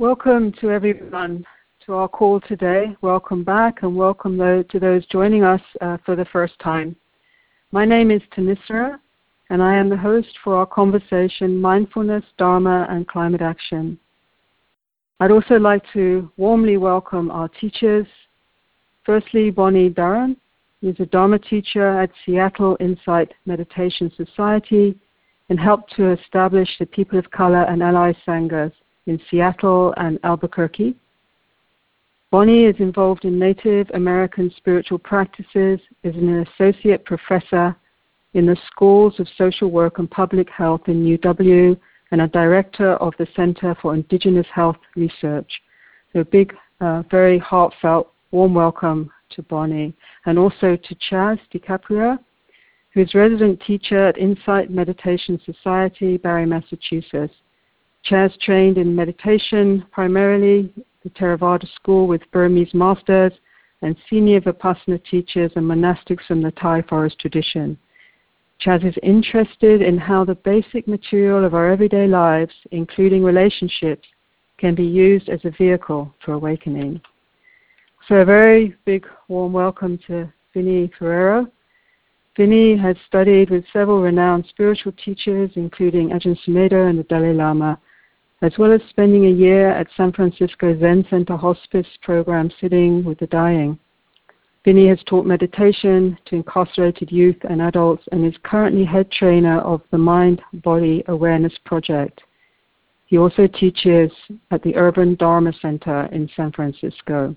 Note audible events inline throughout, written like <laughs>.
Welcome to everyone to our call today. Welcome back and welcome to those joining us uh, for the first time. My name is Thanissara and I am the host for our conversation Mindfulness, Dharma and Climate Action. I'd also like to warmly welcome our teachers. Firstly, Bonnie Duran is a Dharma teacher at Seattle Insight Meditation Society and helped to establish the People of Color and Ally Sanghas in Seattle and Albuquerque. Bonnie is involved in Native American spiritual practices, is an associate professor in the Schools of Social Work and Public Health in UW, and a director of the Center for Indigenous Health Research. So a big, uh, very heartfelt, warm welcome to Bonnie, and also to Chas DiCapua, who is resident teacher at Insight Meditation Society, Barre, Massachusetts. Chas trained in meditation primarily the Theravada school with Burmese masters and senior Vipassana teachers and monastics from the Thai forest tradition. Chas is interested in how the basic material of our everyday lives, including relationships, can be used as a vehicle for awakening. So a very big warm welcome to Vinny Ferraro. Vinny has studied with several renowned spiritual teachers, including Ajahn Sumedho and the Dalai Lama, as well as spending a year at San Francisco Zen Center Hospice program sitting with the dying. Vinny has taught meditation to incarcerated youth and adults and is currently head trainer of the Mind Body Awareness Project. He also teaches at the Urban Dharma Center in San Francisco.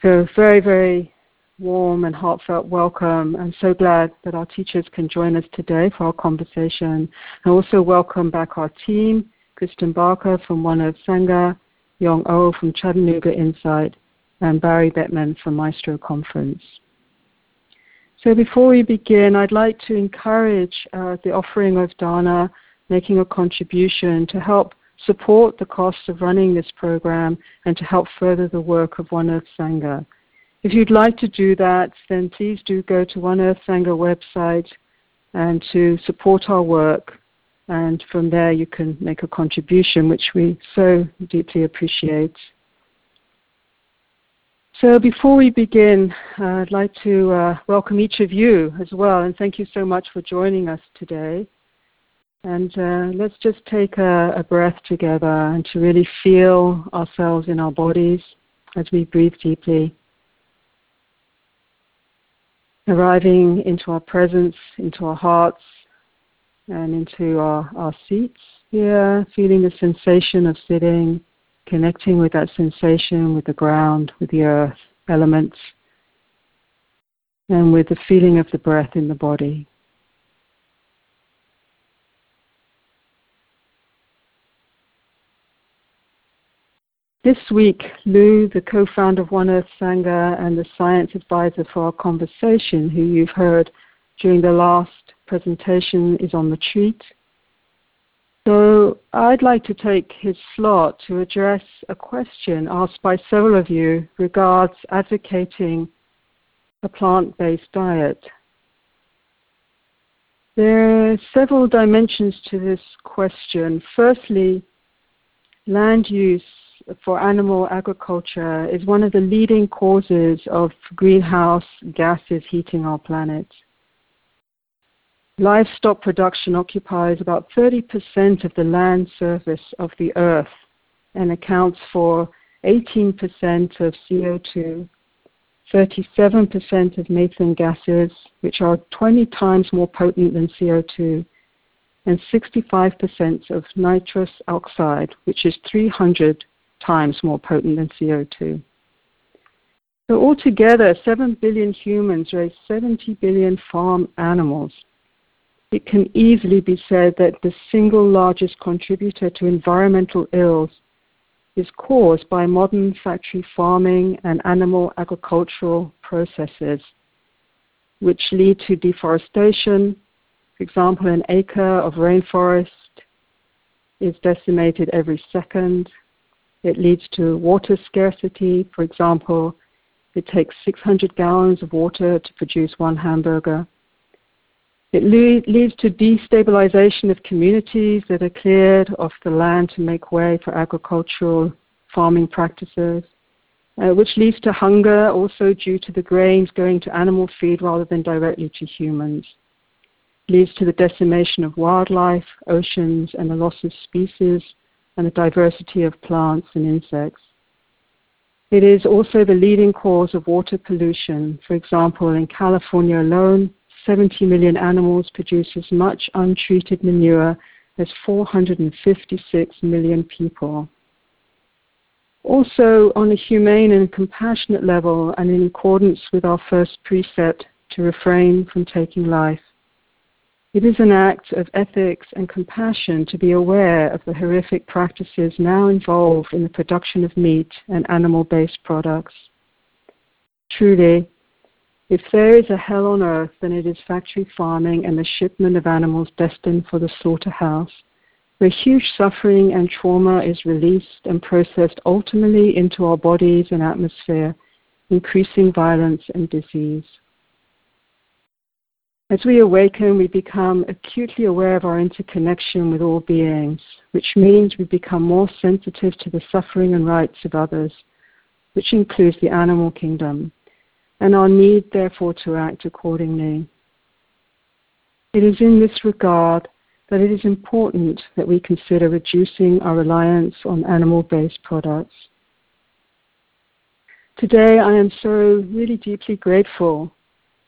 So, very, very warm and heartfelt welcome. I'm so glad that our teachers can join us today for our conversation. And also welcome back our team, Kristen Barker from One Earth Sangha, Yong O from Chattanooga Insight, and Barry Bettman from Maestro Conference. So before we begin, I'd like to encourage uh, the offering of dana, making a contribution to help support the costs of running this program and to help further the work of One Earth Sangha. If you'd like to do that, then please do go to One Earth Sangha website and to support our work. And from there you can make a contribution, which we so deeply appreciate. So before we begin, uh, I'd like to uh, welcome each of you as well, and thank you so much for joining us today. And uh, let's just take a, a, breath together and to really feel ourselves in our bodies as we breathe deeply. Arriving into our presence, into our hearts, and into our, our seats here, feeling the sensation of sitting connecting with that sensation, with the ground, with the earth, elements, and with the feeling of the breath in the body. This week, Lou, the co founder of One Earth Sangha and the science advisor for our conversation, who you've heard during the last presentation, is on retreat so I'd like to take his slot to address a question asked by several of you regards advocating a plant-based diet. There are several dimensions to this question. Firstly, land use for animal agriculture is one of the leading causes of greenhouse gases heating our planet. Livestock production occupies about 30% of the land surface of the earth and accounts for 18% of CO2, 37% of methane gases, which are 20 times more potent than CO2, and 65% of nitrous oxide, which is 300 times more potent than CO2. So altogether, 7 billion humans raise 70 billion farm animals it can easily be said that the single largest contributor to environmental ills is caused by modern factory farming and animal agricultural processes, which lead to deforestation. For example, an acre of rainforest is decimated every second. It leads to water scarcity. For example, it takes 600 gallons of water to produce one hamburger. It le- leads to destabilization of communities that are cleared off the land to make way for agricultural farming practices, uh, which leads to hunger also due to the grains going to animal feed rather than directly to humans. It Leads to the decimation of wildlife, oceans, and the loss of species and the diversity of plants and insects. It is also the leading cause of water pollution. For example, in California alone, 70 million animals produce as much untreated manure as 456 million people. Also, on a humane and compassionate level, and in accordance with our first precept to refrain from taking life, it is an act of ethics and compassion to be aware of the horrific practices now involved in the production of meat and animal based products. Truly, if there is a hell on earth, then it is factory farming and the shipment of animals destined for the slaughterhouse, where huge suffering and trauma is released and processed ultimately into our bodies and atmosphere, increasing violence and disease. As we awaken, we become acutely aware of our interconnection with all beings, which means we become more sensitive to the suffering and rights of others, which includes the animal kingdom, and our need, therefore, to act accordingly. It is in this regard that it is important that we consider reducing our reliance on animal based products. Today, I am so really deeply grateful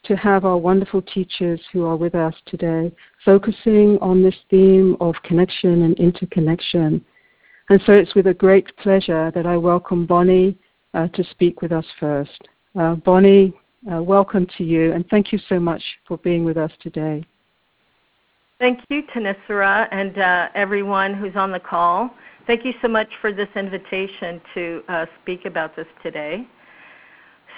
to have our wonderful teachers who are with us today focusing on this theme of connection and interconnection. And so it's with a great pleasure that I welcome Bonnie uh, to speak with us first. Uh, Bonnie, uh, welcome to you, and thank you so much for being with us today. Thank you, Thanissara, and uh, everyone who's on the call. Thank you so much for this invitation to uh, speak about this today.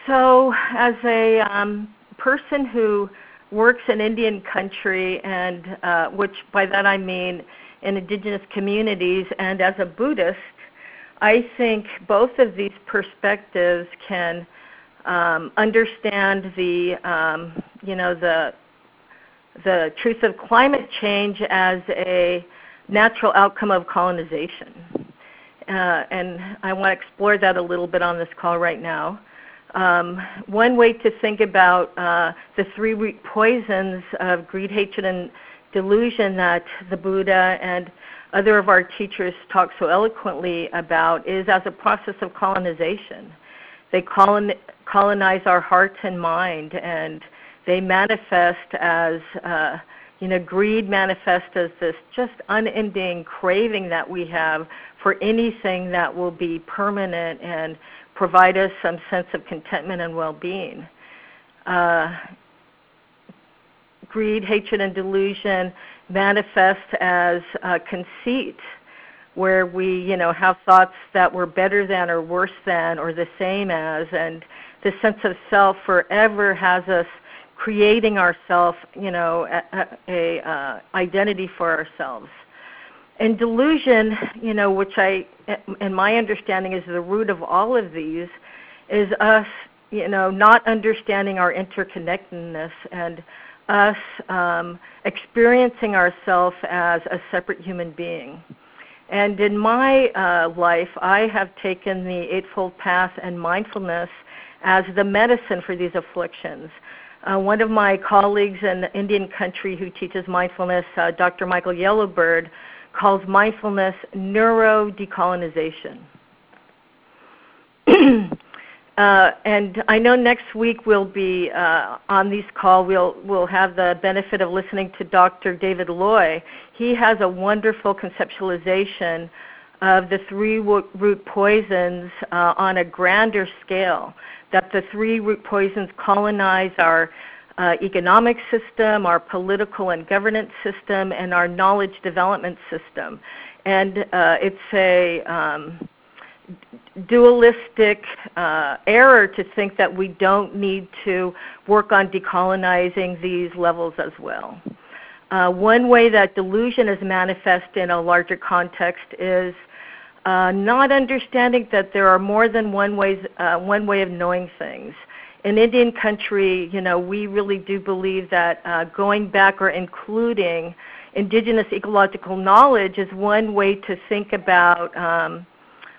So, as a um, person who works in Indian country, and uh, which by that I mean in indigenous communities, and as a Buddhist, I think both of these perspectives can um, understand the um, you know the the truth of climate change as a natural outcome of colonization. Uh, and I want to explore that a little bit on this call right now. Um, one way to think about uh, the three root poisons of greed, hatred, and delusion that the Buddha and other of our teachers talk so eloquently about is as a process of colonization. They colon- colonize our heart and mind, and they manifest as, uh, you know, greed manifests as this just unending craving that we have for anything that will be permanent and provide us some sense of contentment and well-being. Uh, greed, hatred, and delusion manifest as uh, conceit, where we, you know, have thoughts that we're better than or worse than or the same as, and the sense of self forever has us creating ourself, you know, a, a, uh, identity for ourselves. And delusion, you know, which I, in my understanding, is the root of all of these, is us, you know, not understanding our interconnectedness and us um, experiencing ourselves as a separate human being. And in my uh, life, I have taken the Eightfold Path and mindfulness as the medicine for these afflictions. Uh, one of my colleagues in the Indian country who teaches mindfulness, uh, Dr. Michael Yellow Bird, calls mindfulness neuro decolonization. <clears throat> <clears throat> uh, and I know next week we'll be uh, on these call. We'll we'll have the benefit of listening to Dr. David Loy. He has a wonderful conceptualization of the three root poisons uh, on a grander scale. That the three root poisons colonize our uh, economic system, our political and governance system, and our knowledge development system. And uh, it's a um, dualistic uh, error to think that we don't need to work on decolonizing these levels as well. Uh, one way that delusion is manifest in a larger context is uh, not understanding that there are more than one, ways, uh, one way of knowing things in Indian country, you know, we really do believe that uh, going back or including indigenous ecological knowledge is one way to think about um,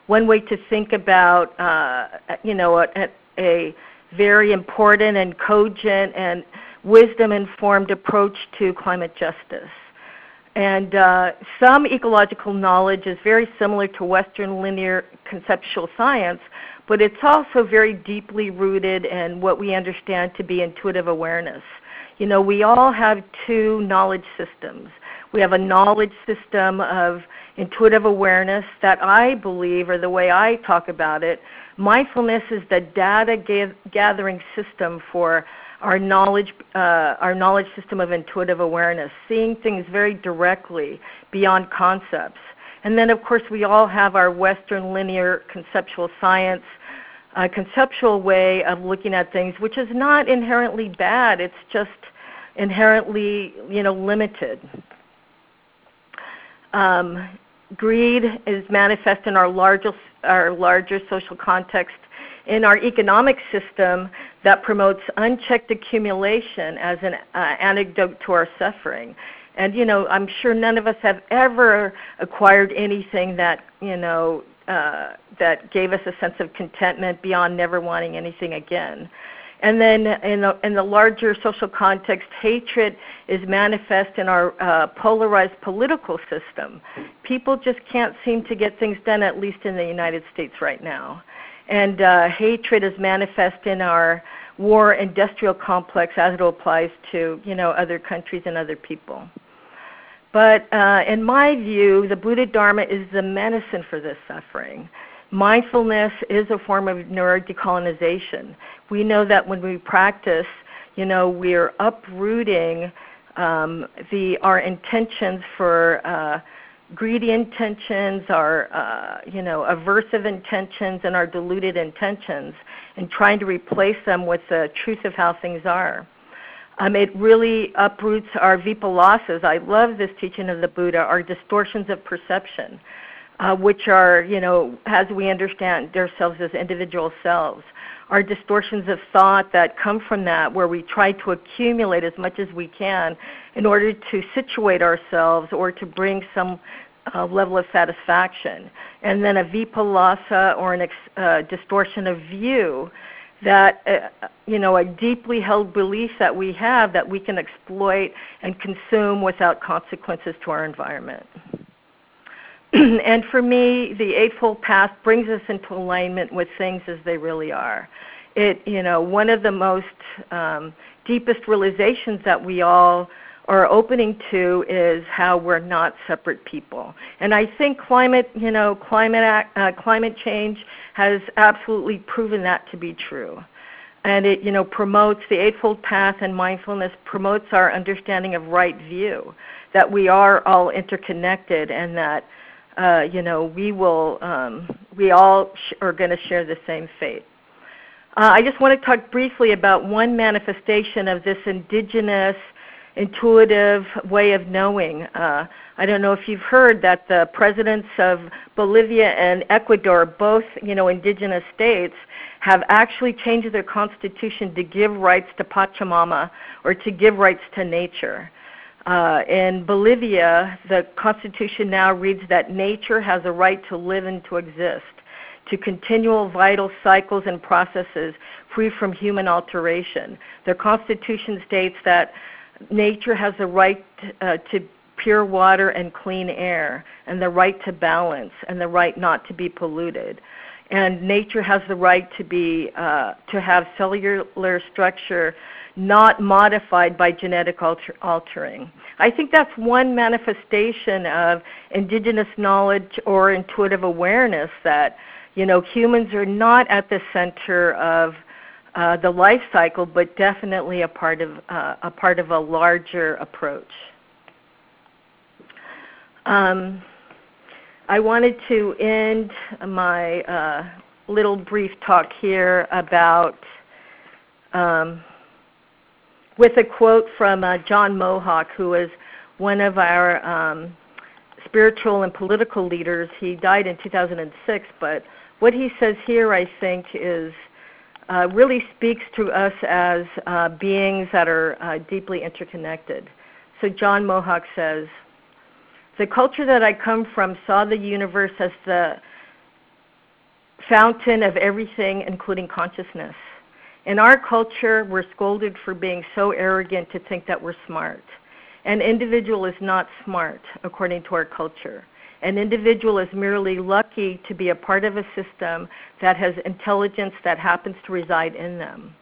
one way to think about uh, you know a, a very important and cogent and wisdom informed approach to climate justice. And uh, some ecological knowledge is very similar to Western linear conceptual science, but it's also very deeply rooted in what we understand to be intuitive awareness. You know, we all have two knowledge systems. We have a knowledge system of intuitive awareness that I believe, or the way I talk about it, mindfulness is the data gathering system for our knowledge, uh, our knowledge system of intuitive awareness, seeing things very directly beyond concepts. And then, of course, we all have our Western linear conceptual science, uh, conceptual way of looking at things, which is not inherently bad. It's just inherently, you know, limited. Um, greed is manifest in our larger, our larger social context in our economic system that promotes unchecked accumulation as an uh, antidote to our suffering. And you know, I'm sure none of us have ever acquired anything that you know uh, that gave us a sense of contentment beyond never wanting anything again. And then in the, in the larger social context, hatred is manifest in our uh, polarized political system. People just can't seem to get things done, at least in the United States right now and uh, hatred is manifest in our war industrial complex as it applies to you know other countries and other people. But uh, in my view, the Buddha Dharma is the medicine for this suffering. Mindfulness is a form of neurodecolonization. We know that when we practice, you know, we're uprooting um, the our intentions for uh, greedy intentions, our uh, you know aversive intentions, and our deluded intentions, and trying to replace them with the truth of how things are. Um, it really uproots our vipallasas. I love this teaching of the Buddha, our distortions of perception, uh, which are, you know, as we understand ourselves as individual selves, our distortions of thought that come from that, where we try to accumulate as much as we can in order to situate ourselves or to bring some uh, level of satisfaction. And then a vipallasa or a ex- uh, distortion of view that uh, you know a deeply held belief that we have that we can exploit and consume without consequences to our environment. <clears throat> and for me, the Eightfold Path brings us into alignment with things as they really are. It, you know, one of the most um, deepest realizations that we all are opening to is how we're not separate people. And I think climate, you know, climate uh, climate change has absolutely proven that to be true. And it, you know, promotes the Eightfold Path and mindfulness promotes our understanding of right view, that we are all interconnected and that uh, you know, we will, um, we all sh- are going to share the same fate. Uh, I just want to talk briefly about one manifestation of this indigenous, intuitive way of knowing. Uh, I don't know if you've heard that the presidents of Bolivia and Ecuador, both you know indigenous states, have actually changed their constitution to give rights to Pachamama or to give rights to nature. Uh, in Bolivia, the Constitution now reads that nature has a right to live and to exist, to continual vital cycles and processes free from human alteration. The Constitution states that nature has a right uh, to pure water and clean air, and the right to balance, and the right not to be polluted. And nature has the right to be uh, to have cellular structure not modified by genetic alter- altering. I think that's one manifestation of indigenous knowledge or intuitive awareness that you know humans are not at the center of uh, the life cycle, but definitely a part of uh, a part of a larger approach. Um, I wanted to end my uh, little brief talk here about um, with a quote from uh, John Mohawk, who was one of our um, spiritual and political leaders. He died in 2006, but what he says here, I think, is uh, really speaks to us as uh, beings that are uh, deeply interconnected. So John Mohawk says, the culture that I come from saw the universe as the fountain of everything, including consciousness. In our culture, we're scolded for being so arrogant to think that we're smart. An individual is not smart, according to our culture. An individual is merely lucky to be a part of a system that has intelligence that happens to reside in them.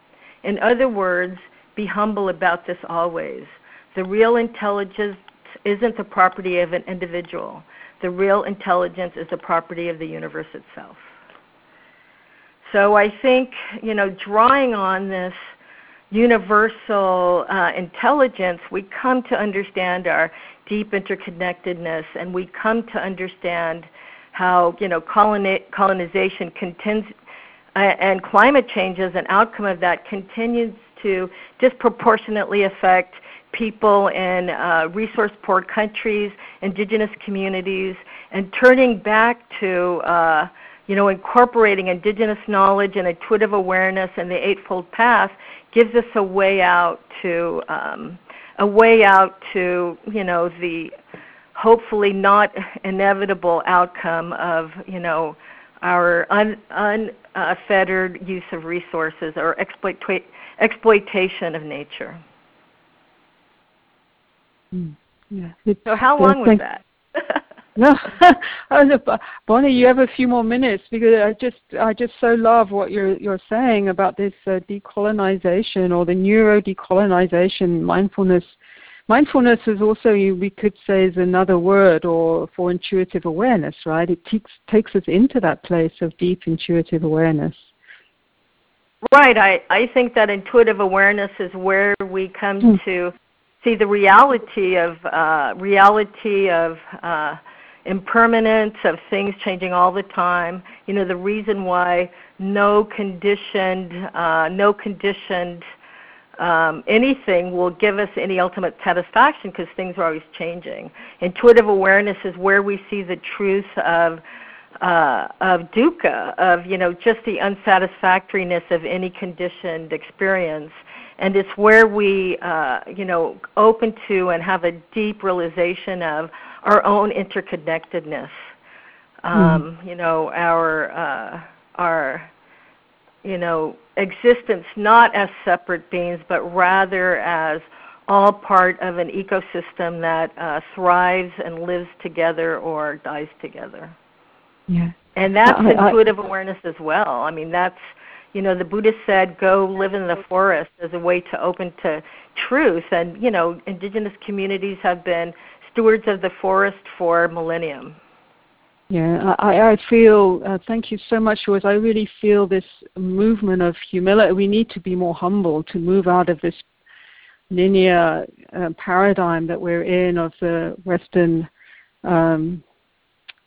In other words, be humble about this always. The real intelligence isn't the property of an individual. The real intelligence is the property of the universe itself. So I think, you know, drawing on this universal uh, intelligence, we come to understand our deep interconnectedness, and we come to understand how you know coloni- colonization contends, uh, and climate change as an outcome of that continues to disproportionately affect people in uh, resource-poor countries, indigenous communities, and turning back to uh, you know, incorporating indigenous knowledge and intuitive awareness and the Eightfold Path gives us a way out to um, a way out to you know the hopefully not inevitable outcome of you know our unfettered un, uh, use of resources or exploit- exploitation of nature. Mm, yeah. so how long was that? <laughs> No, <laughs> Bonnie, you have a few more minutes because I just I just so love what you're you're saying about this uh, decolonization or the neuro decolonization mindfulness. Mindfulness is also we could say is another word or for intuitive awareness, right? It takes takes us into that place of deep intuitive awareness. Right. I I think that intuitive awareness is where we come mm. to see the reality of uh, reality of uh, impermanence of things changing all the time. You know, the reason why no conditioned, uh, no conditioned um, anything will give us any ultimate satisfaction because things are always changing. Intuitive awareness is where we see the truth of uh, of dukkha, of you know just the unsatisfactoriness of any conditioned experience, and it's where we uh, you know open to and have a deep realization of our own interconnectedness. Um, mm. You know, our uh, our you know existence not as separate beings, but rather as all part of an ecosystem that uh, thrives and lives together or dies together. Yeah. And that's I, intuitive awareness as well. I mean, that's you know the buddha said go live in the forest as a way to open to truth and you know indigenous communities have been stewards of the forest for millennium. Yeah, I, I feel, uh, thank you so much, Joyce. I really feel this movement of humility. We need to be more humble to move out of this linear uh, paradigm that we're in of the Western um,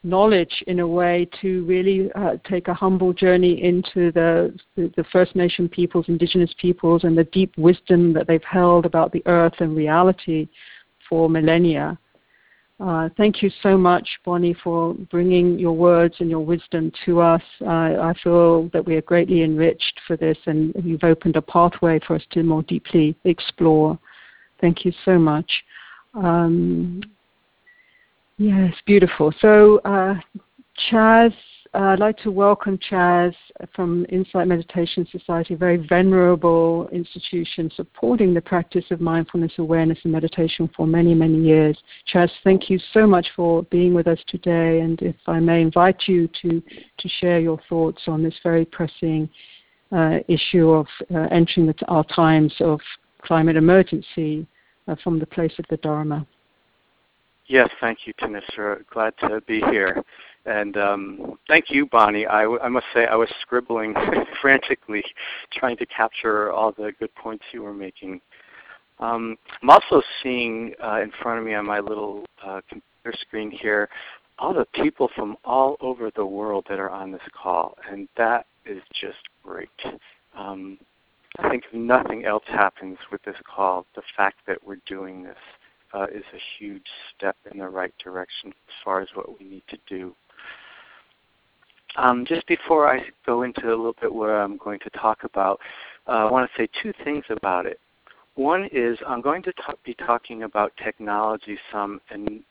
knowledge in a way to really uh, take a humble journey into the, the, First Nation peoples, indigenous peoples, and the deep wisdom that they've held about the earth and reality for millennia. Uh, thank you so much, Bonnie, for bringing your words and your wisdom to us. Uh, I feel that we are greatly enriched for this, and you've opened a pathway for us to more deeply explore. Thank you so much. Um, yes, beautiful. So, uh, Chas uh, I'd like to welcome Chas from Insight Meditation Society, a very venerable institution supporting the practice of mindfulness awareness and meditation for many, many years. Chas, thank you so much for being with us today, and if I may invite you to, to share your thoughts on this very pressing uh, issue of uh, entering the, our times of climate emergency uh, from the place of the Dharma. Yes, thank you, Thanissara. Glad to be here. And um, thank you, Bonnie. I, w- I must say I was scribbling <laughs> frantically, trying to capture all the good points you were making. Um, I'm also seeing uh, in front of me on my little uh, computer screen here all the people from all over the world that are on this call, and that is just great. Um, I think if nothing else happens with this call, the fact that we're doing this uh, is a huge step in the right direction as far as what we need to do. um, just before I go into a little bit where I'm going to talk about, uh, I want to say two things about it. One is I'm going to talk, be talking about technology some, and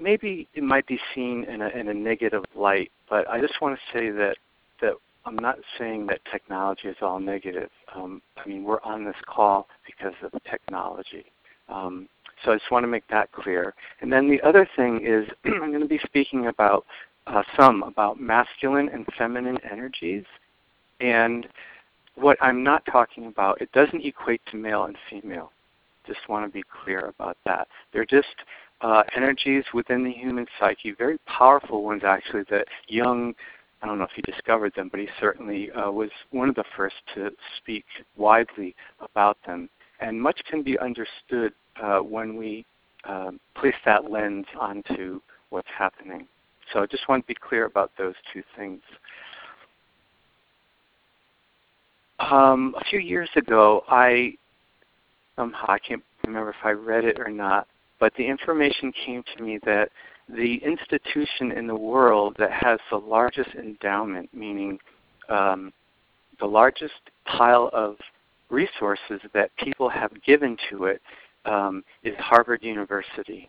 maybe it might be seen in a, in a negative light, but I just want to say that that I'm not saying that technology is all negative. Um, I mean, we're on this call because of technology. Um, so I just want to make that clear. And then the other thing is <clears throat> I'm going to be speaking about uh, some about masculine and feminine energies. And what I'm not talking about, it doesn't equate to male and female. Just want to be clear about that. They're just uh, energies within the human psyche, very powerful ones actually, that Jung I don't know if he discovered them, but he certainly uh, was one of the first to speak widely about them. And much can be understood uh, when we uh, place that lens onto what's happening. So I just want to be clear about those two things. Um, a few years ago, I somehow I can't remember if I read it or not, but the information came to me that the institution in the world that has the largest endowment, meaning um, the largest pile of resources that people have given to it, um, is Harvard University.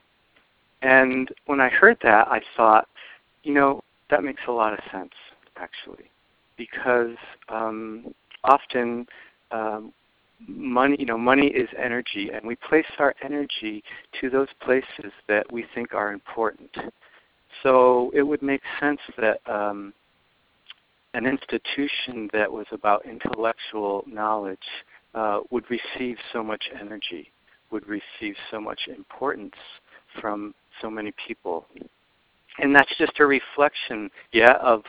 And when I heard that, I thought, you know, that makes a lot of sense, actually, because um, often um, money you know money is energy and we place our energy to those places that we think are important so it would make sense that um, an institution that was about intellectual knowledge uh, would receive so much energy would receive so much importance from so many people and that's just a reflection yeah of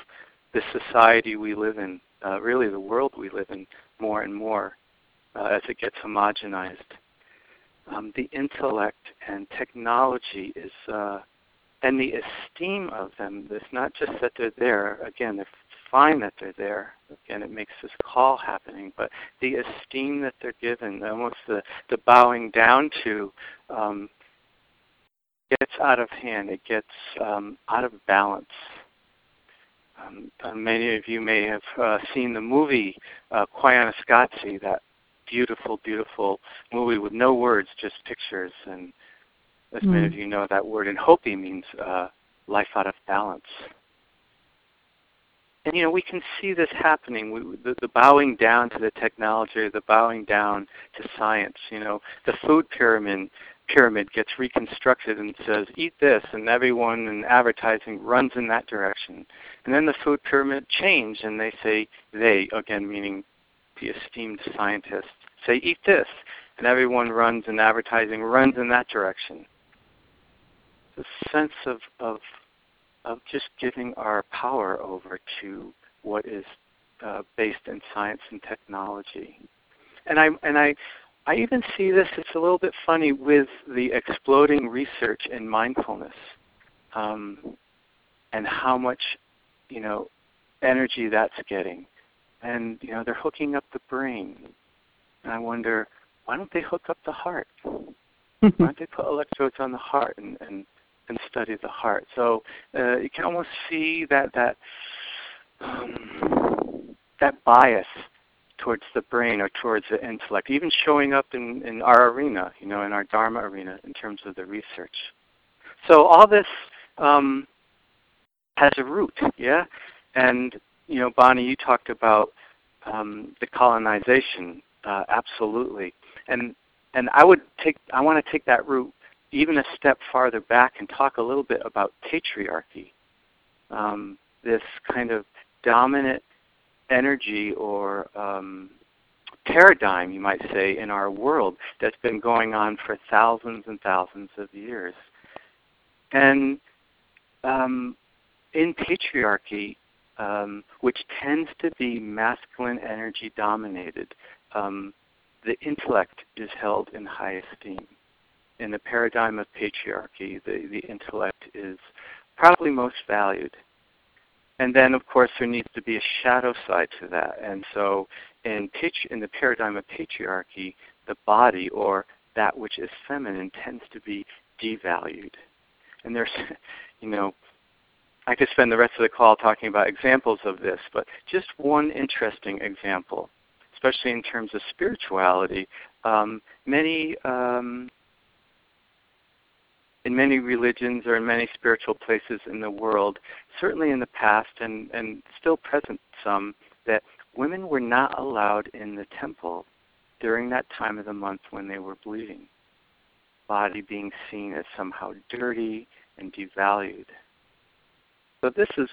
the society we live in uh, really the world we live in more and more uh, as it gets homogenized. Um, the intellect and technology is, uh, and the esteem of them. It's not just that they're there. Again, they're fine that they're there. Again, it makes this call happening. But the esteem that they're given, almost the, the bowing down to, um, gets out of hand. It gets um, out of balance. Um, uh, many of you may have uh, seen the movie uh, Koyaanisqatsi, that beautiful, beautiful movie with no words, just pictures. And as mm. many of you know, that word in Hopi means uh, life out of balance. And you know, we can see this happening. We, the, the bowing down to the technology, the bowing down to science. You know, the food pyramid pyramid gets reconstructed and says, eat this, and everyone in advertising runs in that direction. And then the food pyramid change, and they say, they, again meaning the esteemed scientists say, eat this, and everyone runs in advertising runs in that direction. The sense of, of, of just giving our power over to what is uh, based in science and technology. And I, and I, I even see this, it's a little bit funny, with the exploding research in mindfulness um, and how much, you know, energy that's getting and you know they're hooking up the brain. And I wonder, why don't they hook up the heart? <laughs> why don't they put electrodes on the heart and and, and study the heart? So uh, you can almost see that that um, that bias towards the brain or towards the intellect, even showing up in, in our arena, you know, in our Dharma arena in terms of the research. So all this um, has a root, yeah? And you know, Bonnie, you talked about um, the colonization, uh, absolutely, and and I would take I want to take that route even a step farther back and talk a little bit about patriarchy, um, this kind of dominant energy or um, paradigm, you might say, in our world that's been going on for thousands and thousands of years. And um, in patriarchy, um, which tends to be masculine energy dominated, um, the intellect is held in high esteem. In the paradigm of patriarchy, the, the intellect is probably most valued. And then, of course, there needs to be a shadow side to that. And so, in, patri- in the paradigm of patriarchy, the body or that which is feminine tends to be devalued. And there's, <laughs> you know, I could spend the rest of the call talking about examples of this, but just one interesting example, especially in terms of spirituality. Um, many um, in many religions or in many spiritual places in the world, certainly in the past and, and still present some, that women were not allowed in the temple during that time of the month when they were bleeding. Body being seen as somehow dirty and devalued. So this is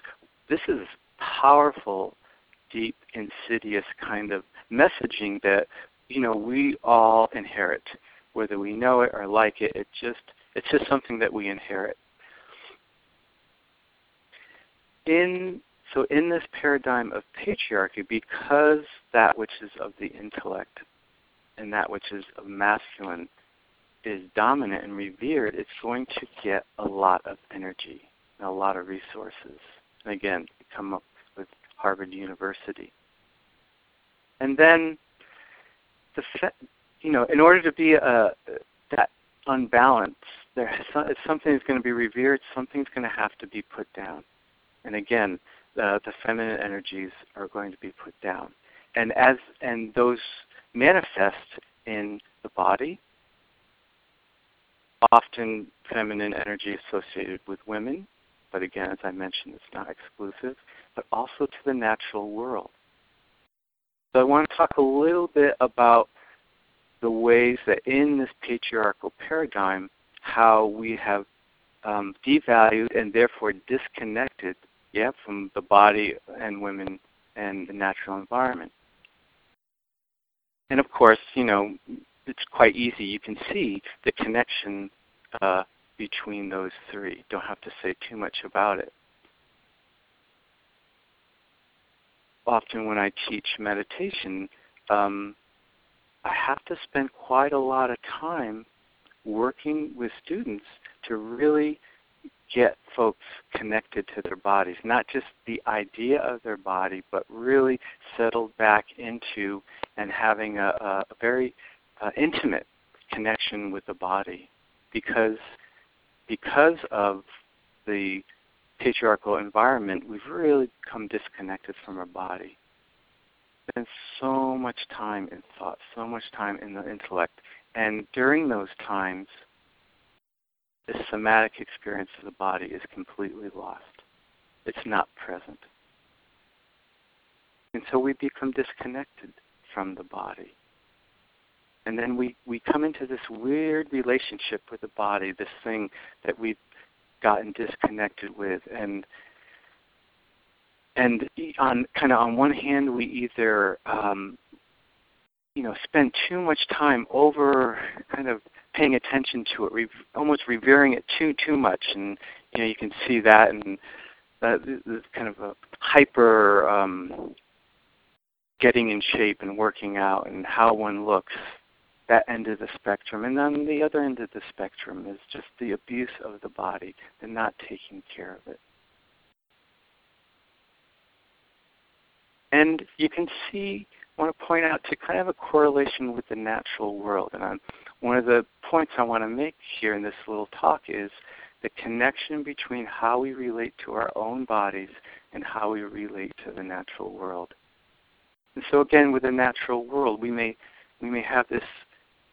this is powerful, deep, insidious kind of messaging that you know we all inherit, whether we know it or like it. It just it's just something that we inherit. In so in this paradigm of patriarchy, because that which is of the intellect and that which is of masculine is dominant and revered, it's going to get a lot of energy and a lot of resources. And again, come up with Harvard University. And then the you know, in order to be a that unbalance, there if something is going to be revered, something's going to have to be put down. And again, the, the feminine energies are going to be put down. And as and those manifest in the body, often feminine energy associated with women, but again, as I mentioned, it's not exclusive, but also to the natural world. So I want to talk a little bit about the ways that in this patriarchal paradigm, how we have um, devalued and therefore disconnected yeah, from the body and women and the natural environment. And of course, you know, it's quite easy. You can see the connection uh, between those three. Don't have to say too much about it. Often when I teach meditation, um, I have to spend quite a lot of time working with students to really get folks connected to their bodies, not just the idea of their body, but really settled back into and having a, a very uh, intimate connection with the body, because because of the patriarchal environment, we've really become disconnected from our body. Spend so much time in thought, so much time in the intellect, and during those times, the somatic experience of the body is completely lost. It's not present. And so we become disconnected from the body. And then we, we come into this weird relationship with the body, this thing that we've gotten disconnected with. And and on kind of on one hand, we either um, you know spend too much time over kind of paying attention to it, re- almost revering it too too much, and you know you can see that and uh, this kind of a hyper um, getting in shape and working out and how one looks. That end of the spectrum, and then the other end of the spectrum is just the abuse of the body, the not taking care of it. And you can see, want to point out to kind of a correlation with the natural world. And I'm, one of the points I want to make here in this little talk is the connection between how we relate to our own bodies and how we relate to the natural world. And so again, with the natural world, we may we may have this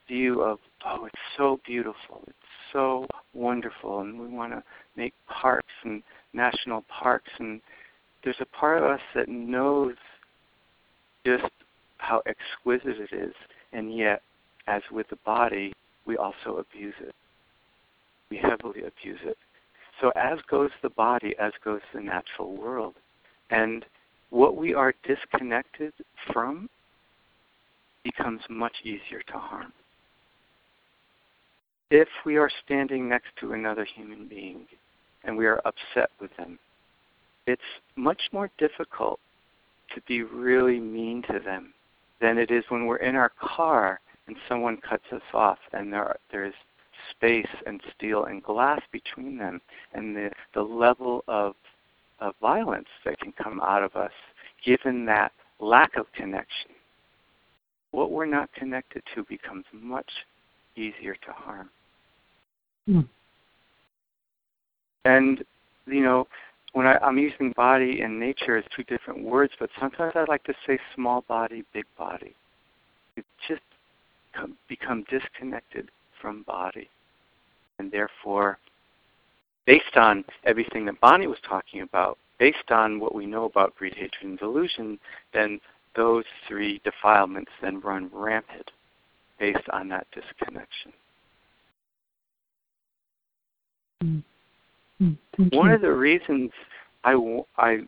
view of, oh, it's so beautiful, it's so wonderful, and we want to make parks and national parks, and there's a part of us that knows just how exquisite it is, and yet as with the body, we also abuse it. We heavily abuse it. So as goes the body, as goes the natural world. And what we are disconnected from becomes much easier to harm. If we are standing next to another human being and we are upset with them, it's much more difficult to be really mean to them than it is when we're in our car and someone cuts us off and there are, there's space and steel and glass between them and the, the level of, of violence that can come out of us given that lack of connection. What we're not connected to becomes much easier to harm. Mm. And, you know, when I, I'm using body and nature as two different words, but sometimes I like to say small body, big body. It just come, become disconnected from body, and therefore, based on everything that Bonnie was talking about, based on what we know about greed, hatred, and delusion, then those three defilements then run rampant based on that disconnection. Mm. One of the reasons I, I,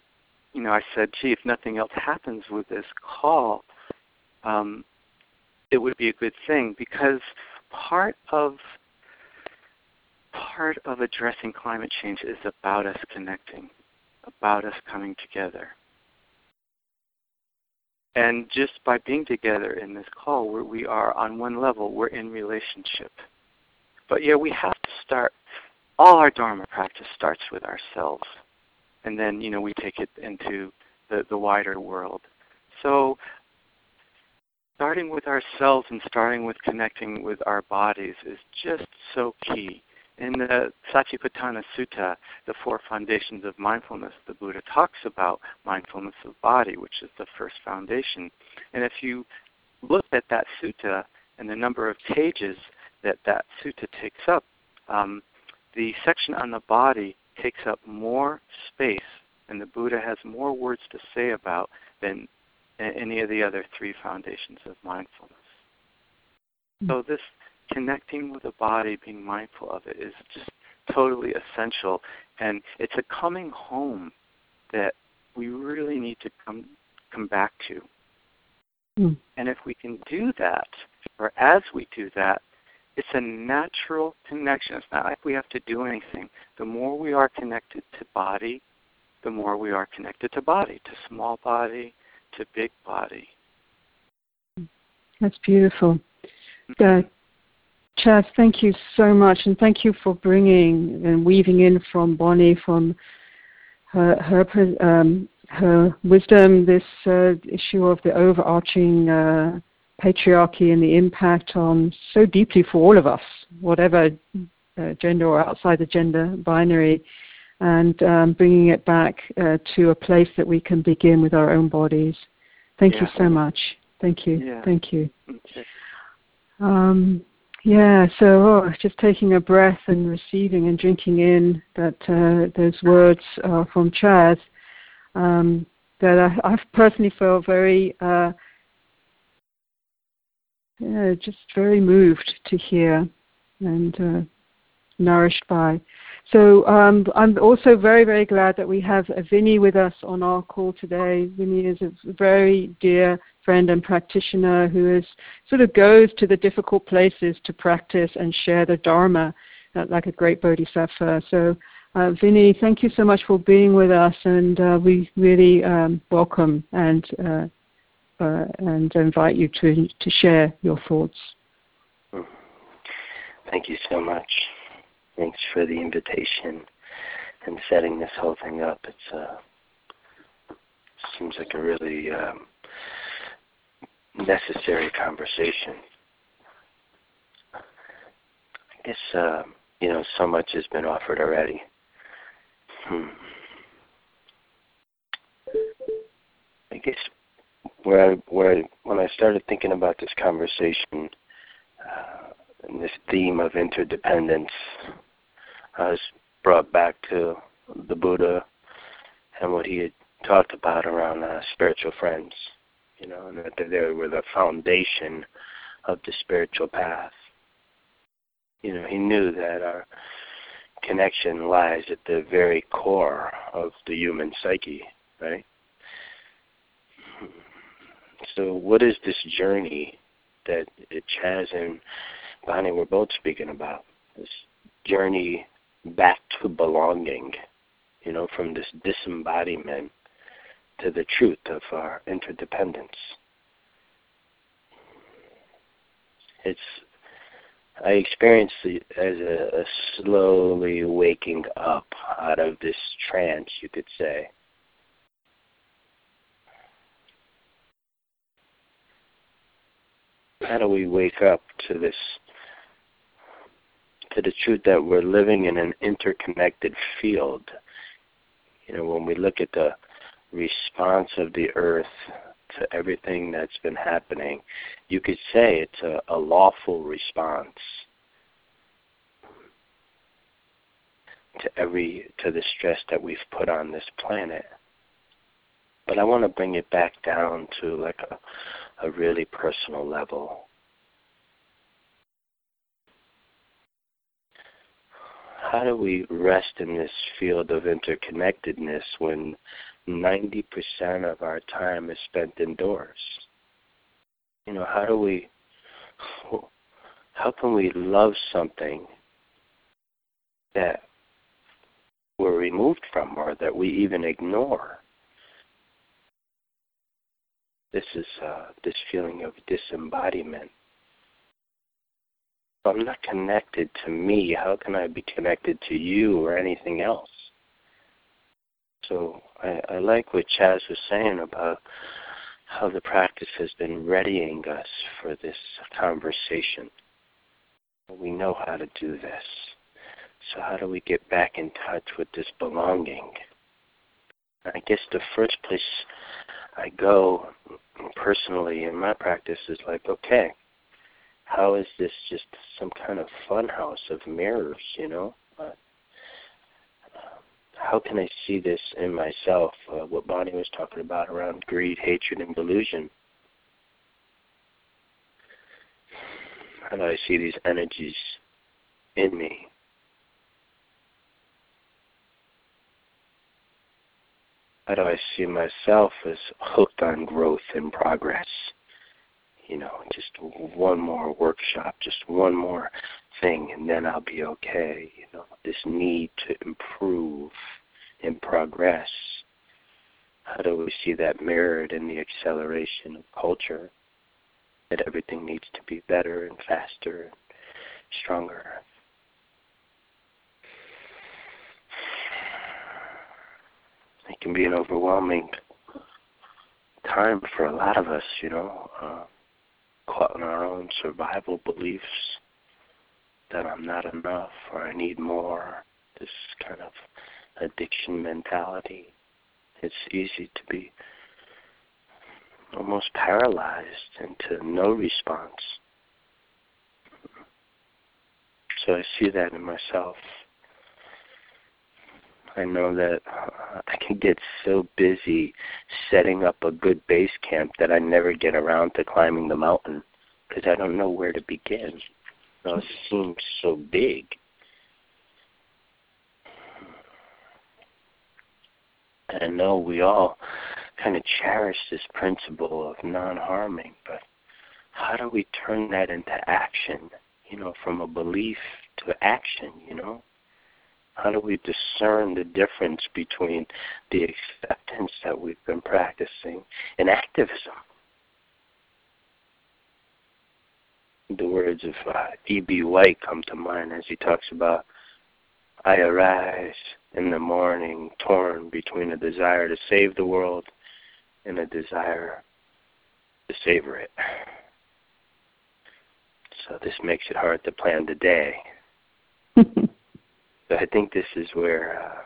you know, I said, gee, if nothing else happens with this call, um, it would be a good thing because part of part of addressing climate change is about us connecting, about us coming together. And just by being together in this call, where we are on one level, we're in relationship. But yeah, we have to start all our Dharma practice starts with ourselves. And then, you know, we take it into the, the wider world. So starting with ourselves and starting with connecting with our bodies is just so key. In the Satipatthana Sutta, the four foundations of mindfulness, the Buddha talks about mindfulness of body, which is the first foundation. And if you look at that sutta and the number of pages that that sutta takes up, um, the section on the body takes up more space and the Buddha has more words to say about than any of the other three foundations of mindfulness. Mm-hmm. So this connecting with the body, being mindful of it is just totally essential and it's a coming home that we really need to come come back to. Mm. And if we can do that, or as we do that, it's a natural connection. It's not like we have to do anything. The more we are connected to body, the more we are connected to body, to small body, to big body. That's beautiful. Uh, Chas, thank you so much, and thank you for bringing and weaving in from Bonnie, from her her, um, her wisdom, this uh, issue of the overarching uh, patriarchy and the impact on so deeply for all of us, whatever uh, gender or outside the gender binary, and um, bringing it back uh, to a place that we can begin with our own bodies. Thank yeah. you so much. Thank you. Yeah. Thank you. Okay. Um, yeah, so oh, just taking a breath and receiving and drinking in that uh, those words uh, from Chas um, that I, I personally feel very uh, yeah, just very moved to hear and uh, nourished by. So um, I'm also very, very glad that we have Vinny with us on our call today. Vinny is a very dear friend and practitioner who is sort of goes to the difficult places to practice and share the Dharma uh, like a great bodhisattva. So uh, Vinny, thank you so much for being with us, and uh, we really um, welcome and uh, and invite you to, to share your thoughts. Thank you so much. Thanks for the invitation and setting this whole thing up. It's uh, seems like a really um, necessary conversation. I guess uh, you know so much has been offered already. Hmm. I guess where I, where I, when I started thinking about this conversation uh, and this theme of interdependence, I was brought back to the Buddha and what he had talked about around uh, spiritual friends, you know, and that they were the foundation of the spiritual path. You know, he knew that our connection lies at the very core of the human psyche, right? So, what is this journey that Chas and Bonnie were both speaking about? This journey back to belonging, you know, from this disembodiment to the truth of our interdependence. It's I experienced it as a, a slowly waking up out of this trance, you could say how do we wake up to this to the truth that we're living in an interconnected field You know, when we look at the response of the earth to everything that's been happening, you could say it's a, a lawful response to every to the stress that we've put on this planet. But I want to bring it back down to like a, a really personal level. How do we rest in this field of interconnectedness when 90% of our time is spent indoors? You know, how do we, how can we love something that we're removed from or that we even ignore? This is uh, this feeling of disembodiment. If I'm not connected to me, how can I be connected to you or anything else? So I, I like what Chas was saying about how the practice has been readying us for this conversation. We know how to do this. So how do we get back in touch with this belonging? I guess the first place I go personally in my practice is like, okay, how is this just some kind of fun house of mirrors, you know? Uh, how can I see this in myself? Uh, what Bonnie was talking about around greed, hatred, and delusion. How do I see these energies in me? How do I see myself as hooked on growth and progress? You know, just one more workshop, just one more thing, and then I'll be okay. You know, this need to improve and progress. How do we see that mirrored in the acceleration of culture? That everything needs to be better and faster and stronger. It can be an overwhelming time for a lot of us, you know, uh, caught in our own survival beliefs that I'm not enough or I need more, this kind of addiction mentality. It's easy to be almost paralyzed into no response. So I see that in myself I know that uh, I can get so busy setting up a good base camp that I never get around to climbing the mountain because I don't know where to begin. Know, it seems so big. I know we all kind of cherish this principle of non-harming, but how do we turn that into action? You know, from a belief to action. You know how do we discern the difference between the acceptance that we've been practicing and activism? The words of uh, E.B. White come to mind as he talks about I arise in the morning torn between a desire to save the world and a desire to savor it. So this makes it hard to plan the day. <laughs> So I think this is where uh,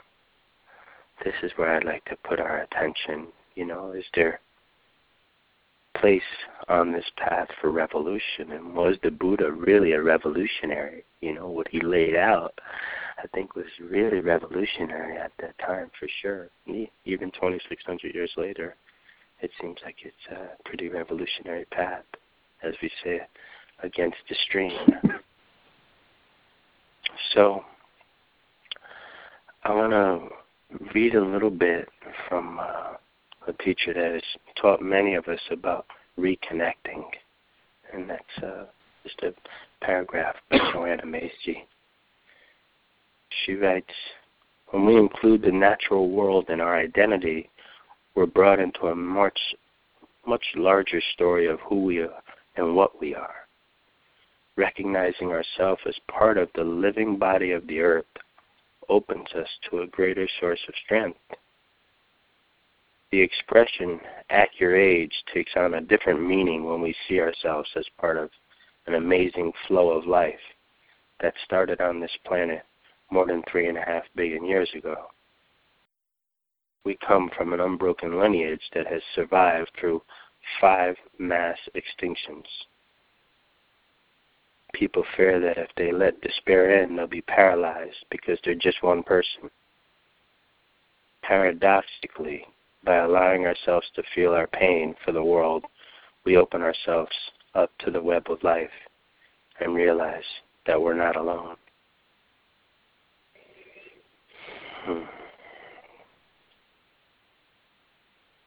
this is where I'd like to put our attention. You know, is there place on this path for revolution? And was the Buddha really a revolutionary? You know, what he laid out, I think, was really revolutionary at that time for sure. Even 2,600 years later, it seems like it's a pretty revolutionary path, as we say, against the stream. So I want to read a little bit from uh, a teacher that has taught many of us about reconnecting, and that's uh, just a paragraph by Joanna Macy. She writes, when we include the natural world in our identity, we're brought into a much, much larger story of who we are and what we are. Recognizing ourselves as part of the living body of the earth opens us to a greater source of strength. The expression at your age takes on a different meaning when we see ourselves as part of an amazing flow of life that started on this planet more than three and a half billion years ago. we come from an unbroken lineage that has survived through five mass extinctions. People fear that if they let despair in, they'll be paralyzed because they're just one person. Paradoxically, by allowing ourselves to feel our pain for the world, we open ourselves up to the web of life and realize that we're not alone. Hmm.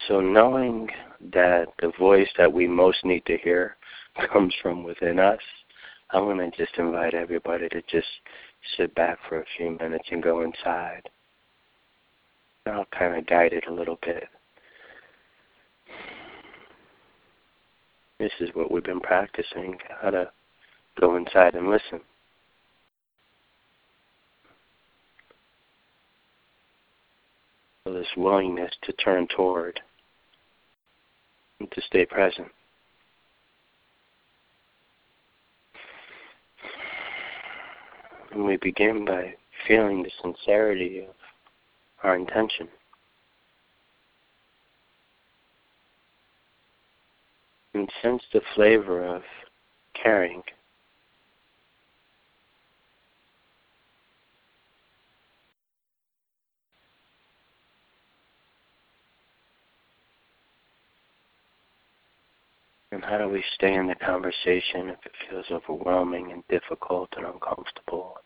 So, knowing that the voice that we most need to hear <laughs> comes from within us, I'm going to just invite everybody to just sit back for a few minutes and go inside. I'll kind of guide it a little bit. This is what we've been practicing how to go inside and listen. This willingness to turn toward and to stay present. And we begin by feeling the sincerity of our intention. And sense the flavor of caring. And how do we stay in the conversation if it feels overwhelming and difficult and uncomfortable?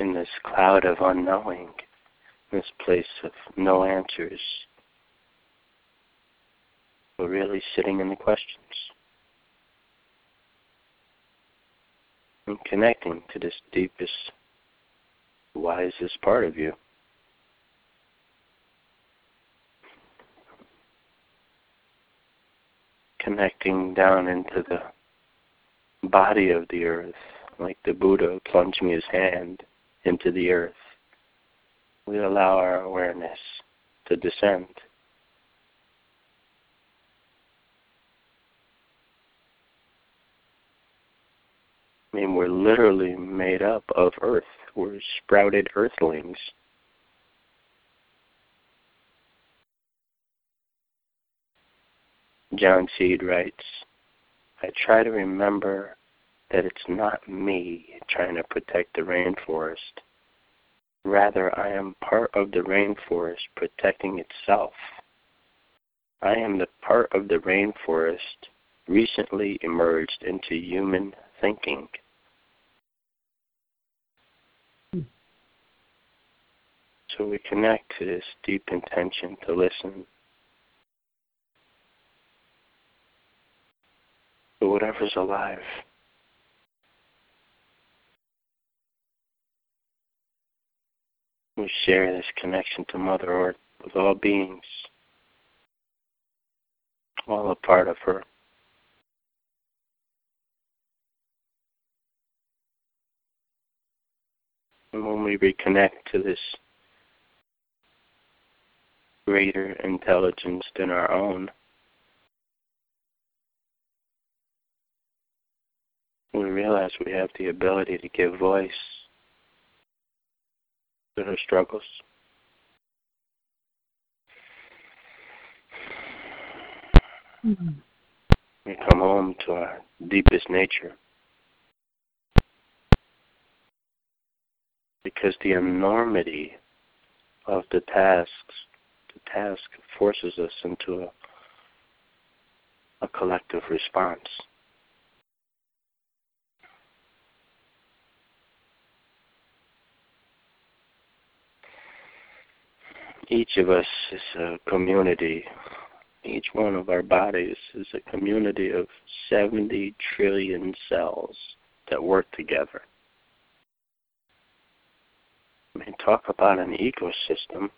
In this cloud of unknowing, this place of no answers, we're really sitting in the questions. And connecting to this deepest, wisest part of you. Connecting down into the body of the earth, like the Buddha plunging his hand into the earth. We allow our awareness to descend. I mean, we're literally made up of earth. We're sprouted earthlings. John Seed writes, I try to remember that it's not me trying to protect the rainforest. Rather, I am part of the rainforest protecting itself. I am the part of the rainforest recently emerged into human thinking. So we connect to this deep intention to listen to whatever's alive. We share this connection to Mother Earth with all beings, all a part of her. And when we reconnect to this greater intelligence than our own, we realize we have the ability to give voice to her struggles. Mm-hmm. We come home to our deepest nature. Because the enormity of the tasks, the task forces us into a, a collective response. Each of us is a community. Each one of our bodies is a community of 70 trillion cells that work together. I mean, talk about an ecosystem.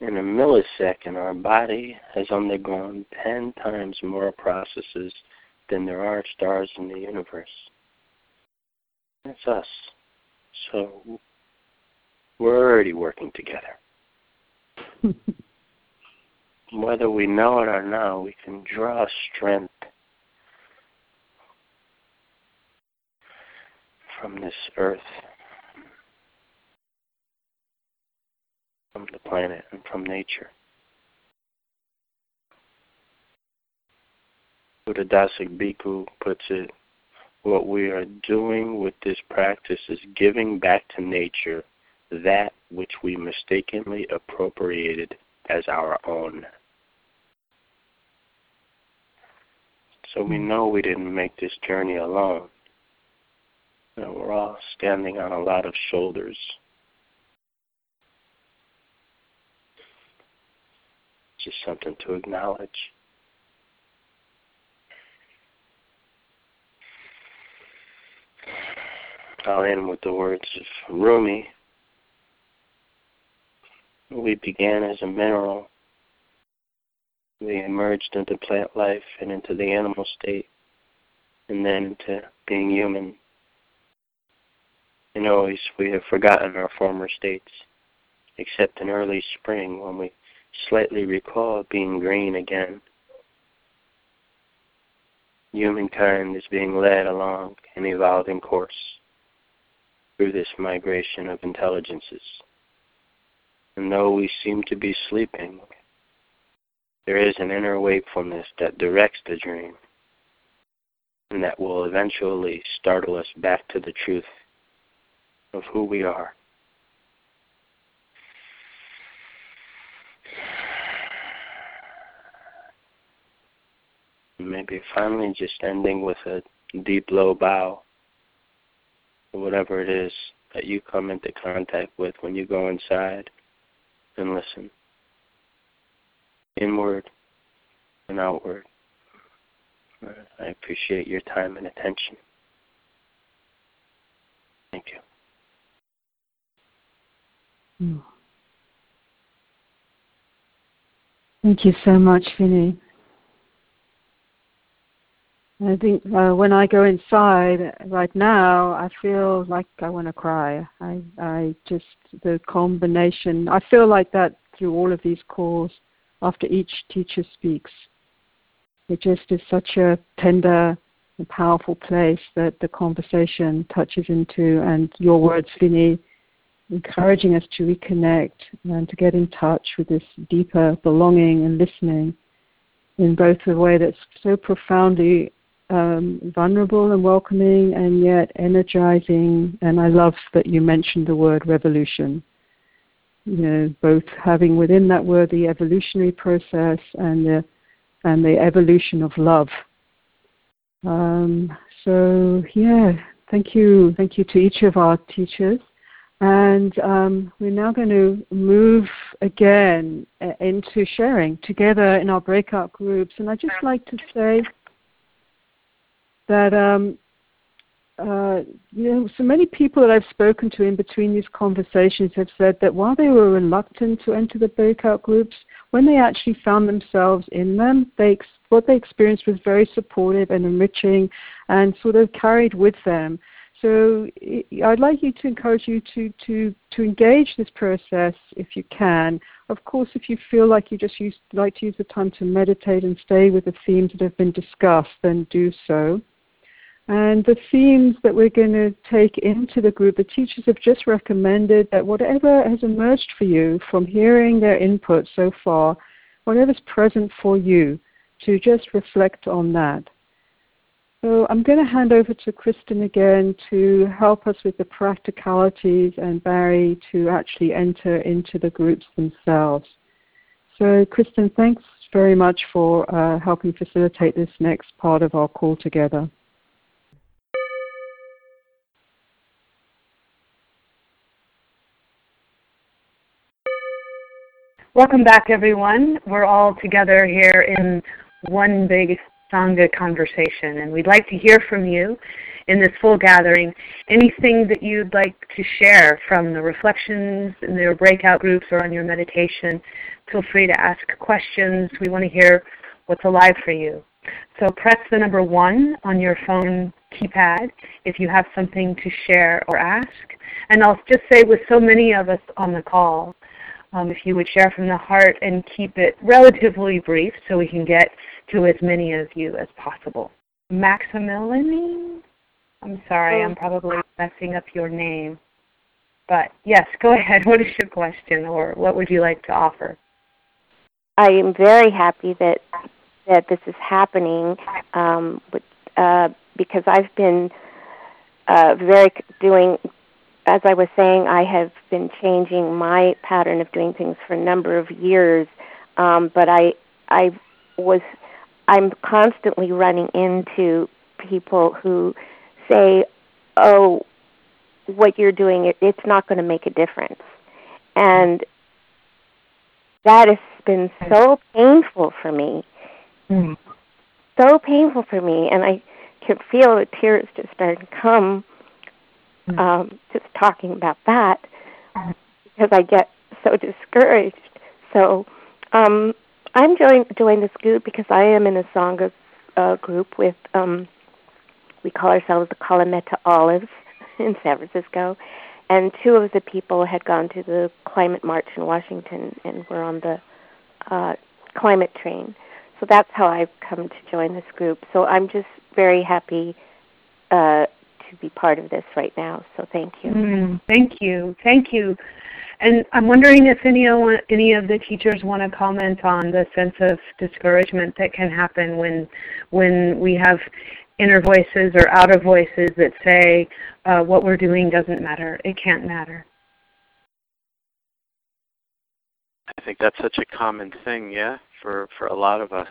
In a millisecond, our body has undergone 10 times more processes than there are stars in the universe. That's us. So we're already working together. <laughs> Whether we know it or not, we can draw strength from this earth, from the planet, and from nature. Buddhadasa Bhikkhu puts it, what we are doing with this practice is giving back to nature that which we mistakenly appropriated as our own. So we hmm. know we didn't make this journey alone. You know, we're all standing on a lot of shoulders. Just something to acknowledge. I'll end with the words of Rumi. We began as a mineral. We emerged into plant life and into the animal state, and then into being human. And always we have forgotten our former states, except in early spring when we slightly recall being green again. Humankind is being led along an evolving course through this migration of intelligences. And though we seem to be sleeping, there is an inner wakefulness that directs the dream and that will eventually startle us back to the truth of who we are. Maybe finally just ending with a deep low bow whatever it is that you come into contact with when you go inside and listen. Inward and outward. I appreciate your time and attention. Thank you. Thank you so much, Vinny. I think uh, when I go inside right now, I feel like I want to cry. I, I just the combination. I feel like that through all of these calls, after each teacher speaks. It just is such a tender and powerful place that the conversation touches into, and your words, Vinny, encouraging us to reconnect and to get in touch with this deeper belonging and listening in both a way that's so profoundly um, vulnerable and welcoming and yet energizing. And I love that you mentioned the word revolution. You know, both having within that word the evolutionary process and the and the evolution of love. Um, so yeah, thank you, thank you to each of our teachers. And um, we're now going to move again uh, into sharing together in our breakout groups. And I'd just like to say that um, uh, you know, so many people that I've spoken to in between these conversations have said that while they were reluctant to enter the breakout groups, when they actually found themselves in them, they what they experienced was very supportive and enriching, and sort of carried with them. So I'd like you to encourage you to, to, to engage this process if you can. Of course, if you feel like you just use, like to use the time to meditate and stay with the themes that have been discussed, then do so. And the themes that we're going to take into the group, the teachers have just recommended that whatever has emerged for you from hearing their input so far, whatever's present for you, to just reflect on that. So I'm going to hand over to Kristen again to help us with the practicalities and Barry to actually enter into the groups themselves. So Kristen, thanks very much for uh, helping facilitate this next part of our call together. Welcome back, everyone. We're all together here in one big Sangha conversation, and we'd like to hear from you in this full gathering. Anything that you'd like to share from the reflections in your breakout groups or on your meditation, feel free to ask questions. We want to hear what's alive for you. So press the number one on your phone keypad if you have something to share or ask. And I'll just say with so many of us on the call, um, if you would share from the heart and keep it relatively brief so we can get to as many of you as possible. Maximilian? I'm sorry, I'm probably messing up your name. But yes, go <laughs> ahead. What is your question, or what would you like to offer? I am very happy that that this is happening um, with, uh, because I've been uh, very doing. As I was saying, I have been changing my pattern of doing things for a number of years, um, but I I was I'm constantly running into people who say, "Oh, what you're doing, it, it's not going to make a difference," and that has been so painful for me, mm. so painful for me, and I can feel the tears just starting to come, mm. um, just talking about that, because I get so <laughs> discouraged. So. Um, I'm join, joined this group because I am in a Sangha uh, group with, um, we call ourselves the Kalamata Olives <laughs> in San Francisco. And two of the people had gone to the climate march in Washington and were on the uh, climate train. So that's how I've come to join this group. So I'm just very happy uh, to be part of this right now. So thank you. Mm, thank you. Thank you. And I'm wondering if any of, any of the teachers want to comment on the sense of discouragement that can happen when when we have inner voices or outer voices that say uh, what we're doing doesn't matter. It can't matter. I think that's such a common thing, yeah, for for a lot of us,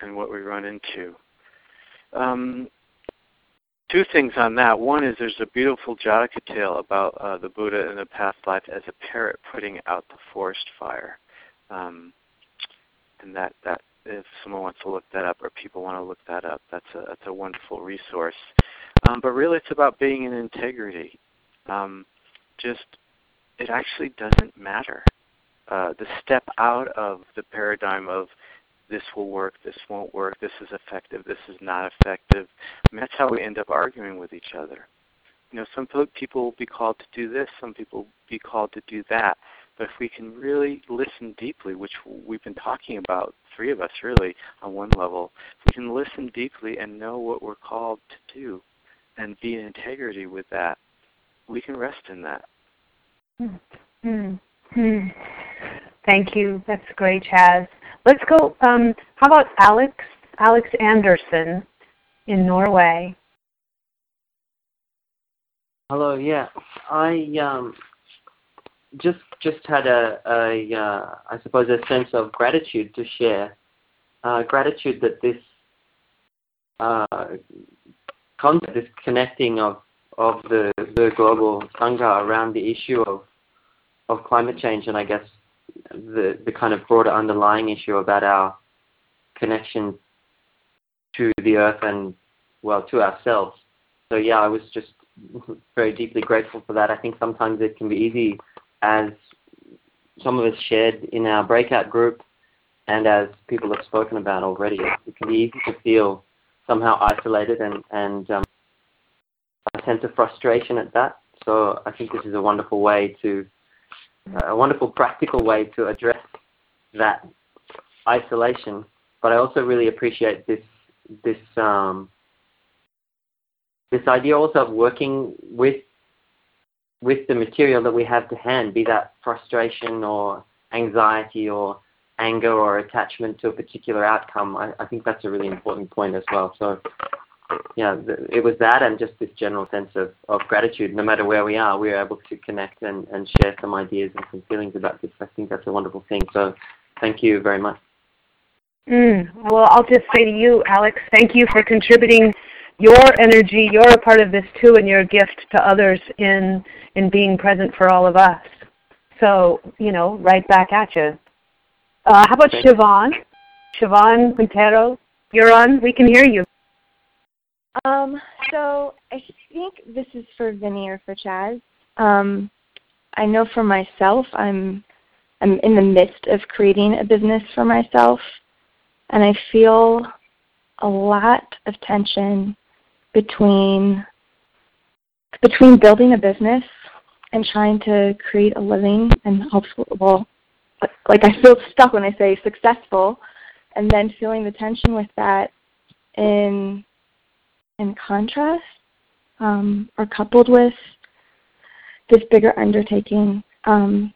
and what we run into. Um, two things on that. One is there's a beautiful Jataka tale about uh, the Buddha in the past life as a parrot putting out the forest fire. Um, and that, that if someone wants to look that up or people want to look that up, that's a, that's a wonderful resource. Um, but really it's about being in integrity. Um, just, it actually doesn't matter. Uh, the step out of the paradigm of this will work, this won't work, this is effective, this is not effective. That's how we end up arguing with each other. You know, some people will be called to do this, some people will be called to do that. But if we can really listen deeply, which we've been talking about, three of us really, on one level, if we can listen deeply and know what we're called to do and be in integrity with that, we can rest in that. Mm-hmm. Hmm. Thank you. That's great, Chas. Let's go. Um, how about Alex? Alex Anderson in Norway. Hello. Yeah, I um, just just had a, a uh, I suppose a sense of gratitude to share. Uh, gratitude that this uh, concept, this connecting of of the the global sangha around the issue of of climate change, and I guess the the kind of broader underlying issue about our connection to the earth and well to ourselves. So yeah, I was just <laughs> very deeply grateful for that. I think sometimes it can be easy, as some of us shared in our breakout group, and as people have spoken about already, it can be easy to feel somehow isolated and and um, a sense of frustration at that. So I think this is a wonderful way to a wonderful practical way to address that isolation. But I also really appreciate this this um, this idea also of working with with the material that we have to hand, be that frustration or anxiety or anger or attachment to a particular outcome. I, I think that's a really important point as well. So yeah, it was that and just this general sense of, of gratitude. No matter where we are, we are able to connect and, and share some ideas and some feelings about this. I think that's a wonderful thing. So thank you very much. Mm, well, I'll just say to you, Alex, thank you for contributing your energy. You're a part of this too, and your gift to others in in being present for all of us. So, you know, right back at you. Uh, how about Siobhan? Siobhan Quintero, you're on. We can hear you. Um, so I think this is for Vinny or for Chaz. Um, I know for myself, I'm I'm in the midst of creating a business for myself, and I feel a lot of tension between between building a business and trying to create a living and hopefully, well, like I feel stuck when I say successful, and then feeling the tension with that in in contrast um, are coupled with this bigger undertaking. Um,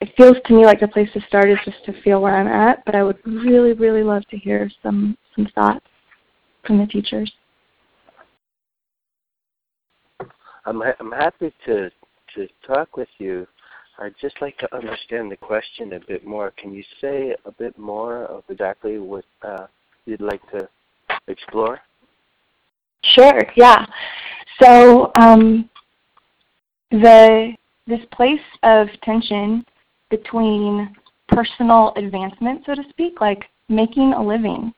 it feels to me like the place to start is just to feel where I'm at, but I would really, really love to hear some some thoughts from the teachers. I'm I'm happy to to talk with you. I'd just like to understand the question a bit more. Can you say a bit more of exactly what uh, you'd like to explore? Sure. Yeah. So um, the this place of tension between personal advancement, so to speak, like making a living,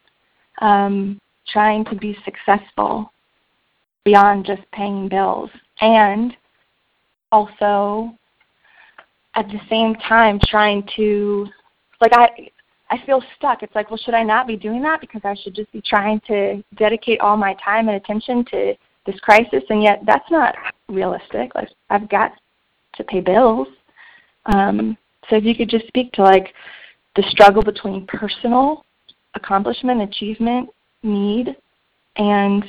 um, trying to be successful beyond just paying bills, and also at the same time trying to like I I feel stuck. It's like, well, should I not be doing that because I should just be trying to dedicate all my time and attention to this crisis and yet that's not realistic. Like I've got to pay bills. Um, so if you could just speak to like the struggle between personal accomplishment, achievement, need, and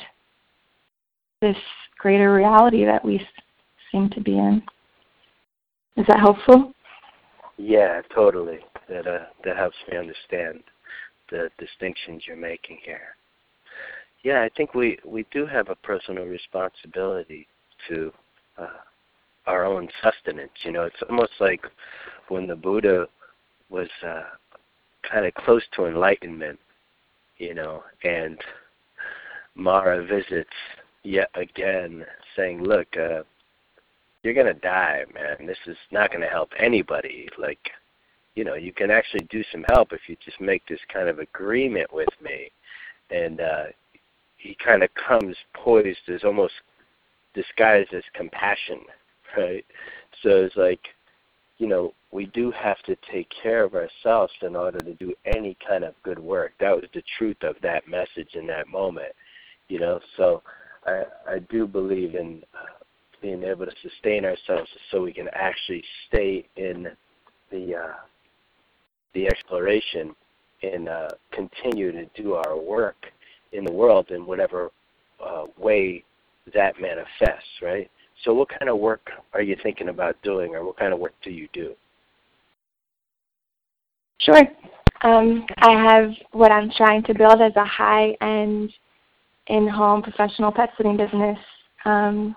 this greater reality that we seem to be in. Is that helpful? Yeah, totally. That uh, that helps me understand the distinctions you're making here. Yeah, I think we we do have a personal responsibility to uh, our own sustenance. You know, it's almost like when the Buddha was uh, kind of close to enlightenment. You know, and Mara visits yet again, saying, "Look, uh, you're gonna die, man. This is not gonna help anybody. Like, you know, you can actually do some help if you just make this kind of agreement with me." And uh, he kind of comes poised as almost disguised as compassion, <laughs> right? So it's like, you know, we do have to take care of ourselves in order to do any kind of good work. That was the truth of that message in that moment, you know. So I I do believe in uh, being able to sustain ourselves so we can actually stay in the uh, the exploration and uh, continue to do our work in the world in whatever uh, way that manifests, right? So, what kind of work are you thinking about doing, or what kind of work do you do? Sure. Um, I have what I'm trying to build as a high end in home professional pet sitting business. Um,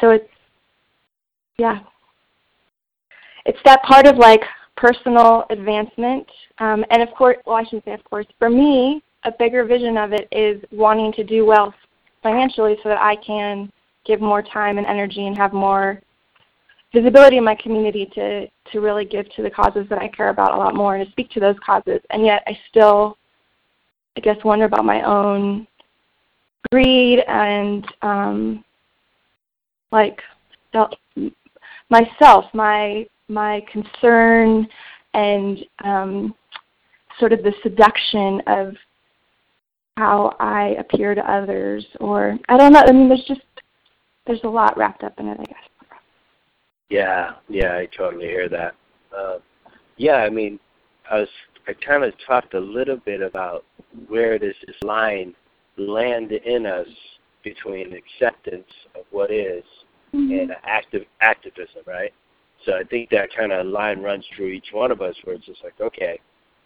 so it's yeah, it's that part of like personal advancement, um, and of course, well, I shouldn't say of course. For me, a bigger vision of it is wanting to do well financially, so that I can give more time and energy and have more visibility in my community to to really give to the causes that I care about a lot more and to speak to those causes. And yet, I still, I guess, wonder about my own greed and um, like myself, my my concern, and um, sort of the seduction of how I appear to others, or I don't know. I mean, there's just there's a lot wrapped up in it, I guess. Yeah, yeah, I totally hear that. Uh, yeah, I mean, I was I kind of talked a little bit about where does this line land in us between acceptance of what is mm-hmm. and active activism, right? So I think that kind of line runs through each one of us, where it's just like, okay,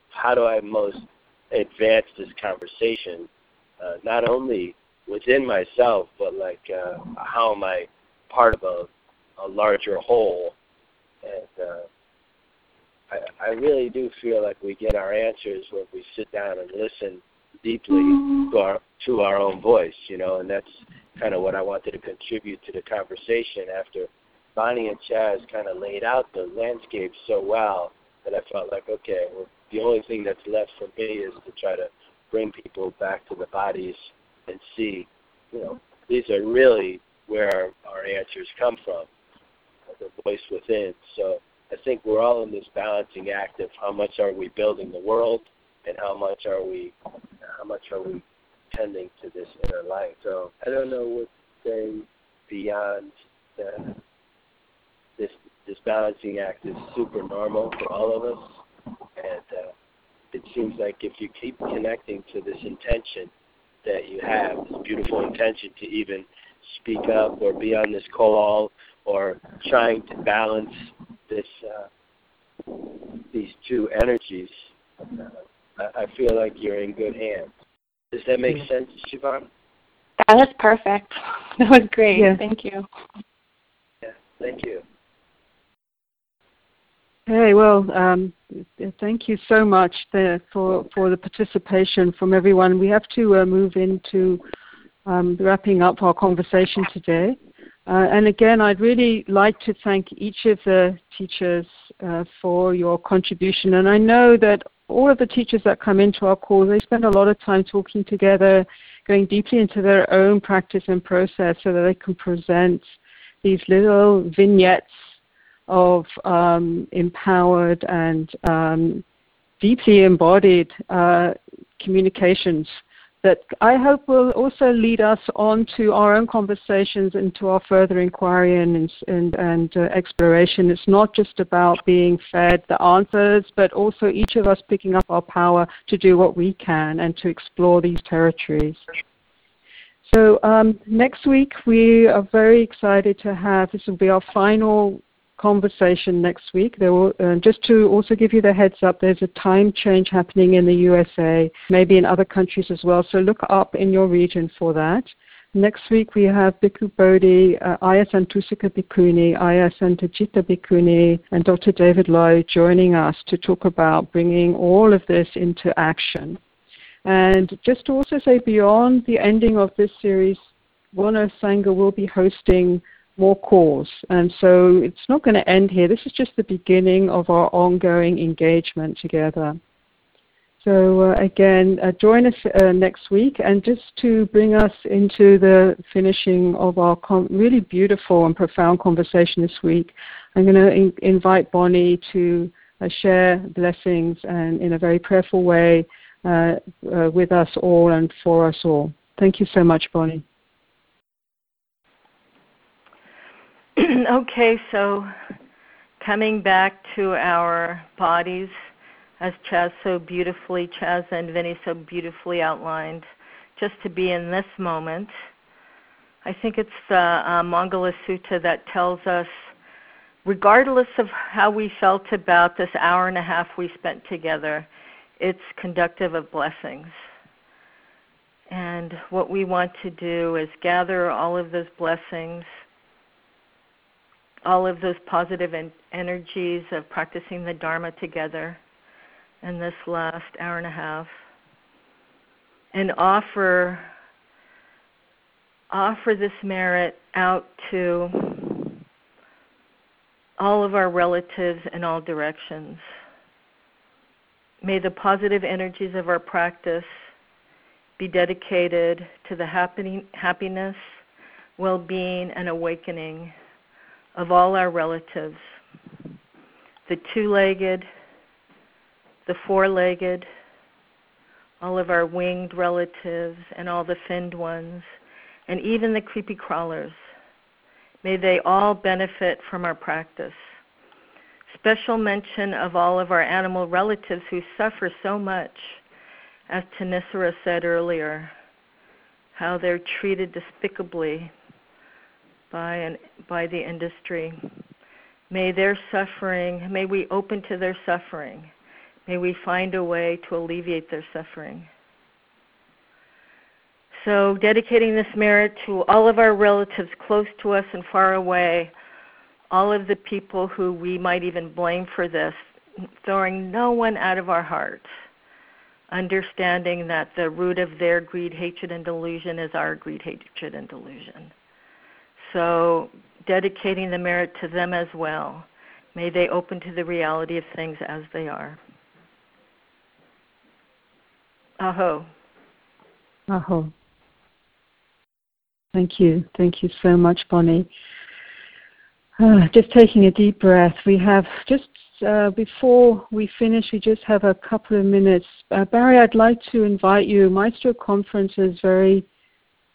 how do I most advance this conversation, uh, not only within myself, but like uh, how am I part of a, a larger whole? And uh, I, I really do feel like we get our answers when we sit down and listen deeply mm-hmm. to our to our own voice, you know, and that's kind of what I wanted to contribute to the conversation after Bonnie and Chas kind of laid out the landscape so well that I felt like, okay, well, the only thing that's left for me is to try to bring people back to the bodies and see, you know, these are really where our, our answers come from, the voice within. So I think we're all in this balancing act of how much are we building the world and how much are we how much are we tending to this inner life. So I don't know what to say beyond the, this this balancing act is super normal for all of us, and uh, it seems like if you keep connecting to this intention that you have, this beautiful intention to even speak up or be on this call or trying to balance this uh, these two energies, uh, I, I feel like you're in good hands. Does that make sense, Siobhan? That was perfect. <laughs> That was great. Yeah. Thank you. Yeah, thank you. Hey, well, um, thank you so much there for for the participation from everyone. We have to uh, move into um, wrapping up our conversation today. Uh, and again, I'd really like to thank each of the teachers uh, for your contribution. And I know that all of the teachers that come into our call, they spend a lot of time talking together, going deeply into their own practice and process so that they can present these little vignettes of um, empowered and um, deeply embodied uh, communications that I hope will also lead us on to our own conversations and to our further inquiry and, and, and uh, exploration. It's not just about being fed the answers, but also each of us picking up our power to do what we can and to explore these territories. So um, next week we are very excited to have, this will be our final conversation next week. There will, uh, just to also give you the heads up, there's a time change happening in the USA, maybe in other countries as well. So look up in your region for that. Next week we have Bhikkhu Bodhi, uh, Ayya Santussika Bhikkhuni, Ayya Santacitta Bhikkhuni, and Dr. David Loy joining us to talk about bringing all of this into action. And just to also say, beyond the ending of this series, Earth Sangha will be hosting more calls. And so it's not going to end here. This is just the beginning of our ongoing engagement together. So uh, again, uh, join us uh, next week. And just to bring us into the finishing of our com- really beautiful and profound conversation this week, I'm going to in- invite Bonnie to uh, share blessings and in a very prayerful way uh, uh, with us all and for us all. Thank you so much, Bonnie. <clears throat> okay, so coming back to our bodies, as Chas so beautifully, Chas and Vinny so beautifully outlined, just to be in this moment. I think it's the uh, Mangala Sutta that tells us, regardless of how we felt about this hour and a half we spent together, it's conductive of blessings. And what we want to do is gather all of those blessings all of those positive en- energies of practicing the Dharma together in this last hour and a half and offer offer this merit out to all of our relatives in all directions. May the positive energies of our practice be dedicated to the happy, happiness, well being, and awakening of all our relatives the two legged, the four legged, all of our winged relatives, and all the finned ones, and even the creepy crawlers. May they all benefit from our practice. Special mention of all of our animal relatives who suffer so much, as Thanissara said earlier, how they're treated despicably by by the industry. May their suffering, may we open to their suffering. May we find a way to alleviate their suffering. So, dedicating this merit to all of our relatives close to us and far away, all of the people who we might even blame for this, throwing no one out of our hearts, understanding that the root of their greed, hatred, and delusion is our greed, hatred, and delusion. So, dedicating the merit to them as well. May they open to the reality of things as they are. Aho. Aho. Thank you. Thank you so much, Bonnie. Uh, just taking a deep breath. We have just uh, before we finish, we just have a couple of minutes. Uh, Barry, I'd like to invite you. Maestro Conference is very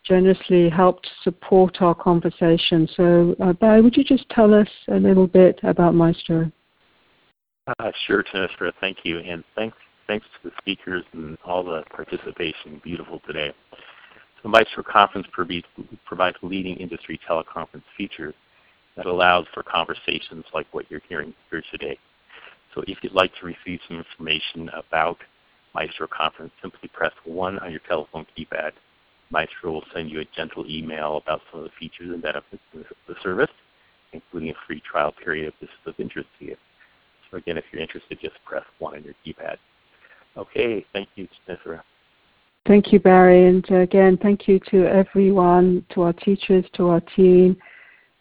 generously helped support our conversation. So, uh, Barry, would you just tell us a little bit about Maestro? Uh, sure, Thanissara. Thank you, and thanks thanks to the speakers and all the participation. Beautiful today. The Maestro Conference provides leading industry teleconference features that allows for conversations like what you're hearing here today. So if you'd like to receive some information about Maestro Conference, simply press 1 on your telephone keypad. Maestro will send you a gentle email about some of the features and benefits of the service, including a free trial period if this is of interest to you. So again, if you're interested, just press 1 on your keypad. Okay, thank you, Nithara. Thank you, Barry. And again, thank you to everyone, to our teachers, to our team.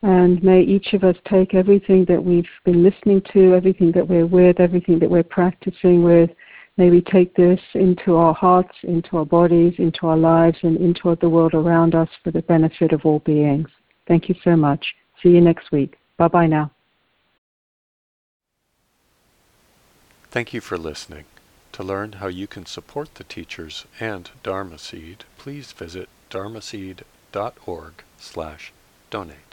And may each of us take everything that we've been listening to, everything that we're with, everything that we're practicing with. May we take this into our hearts, into our bodies, into our lives, and into the world around us for the benefit of all beings. Thank you so much. See you next week. Bye bye now. Thank you for listening. To learn how you can support the teachers and Dharma Seed, please visit dharmaseed.org slash donate.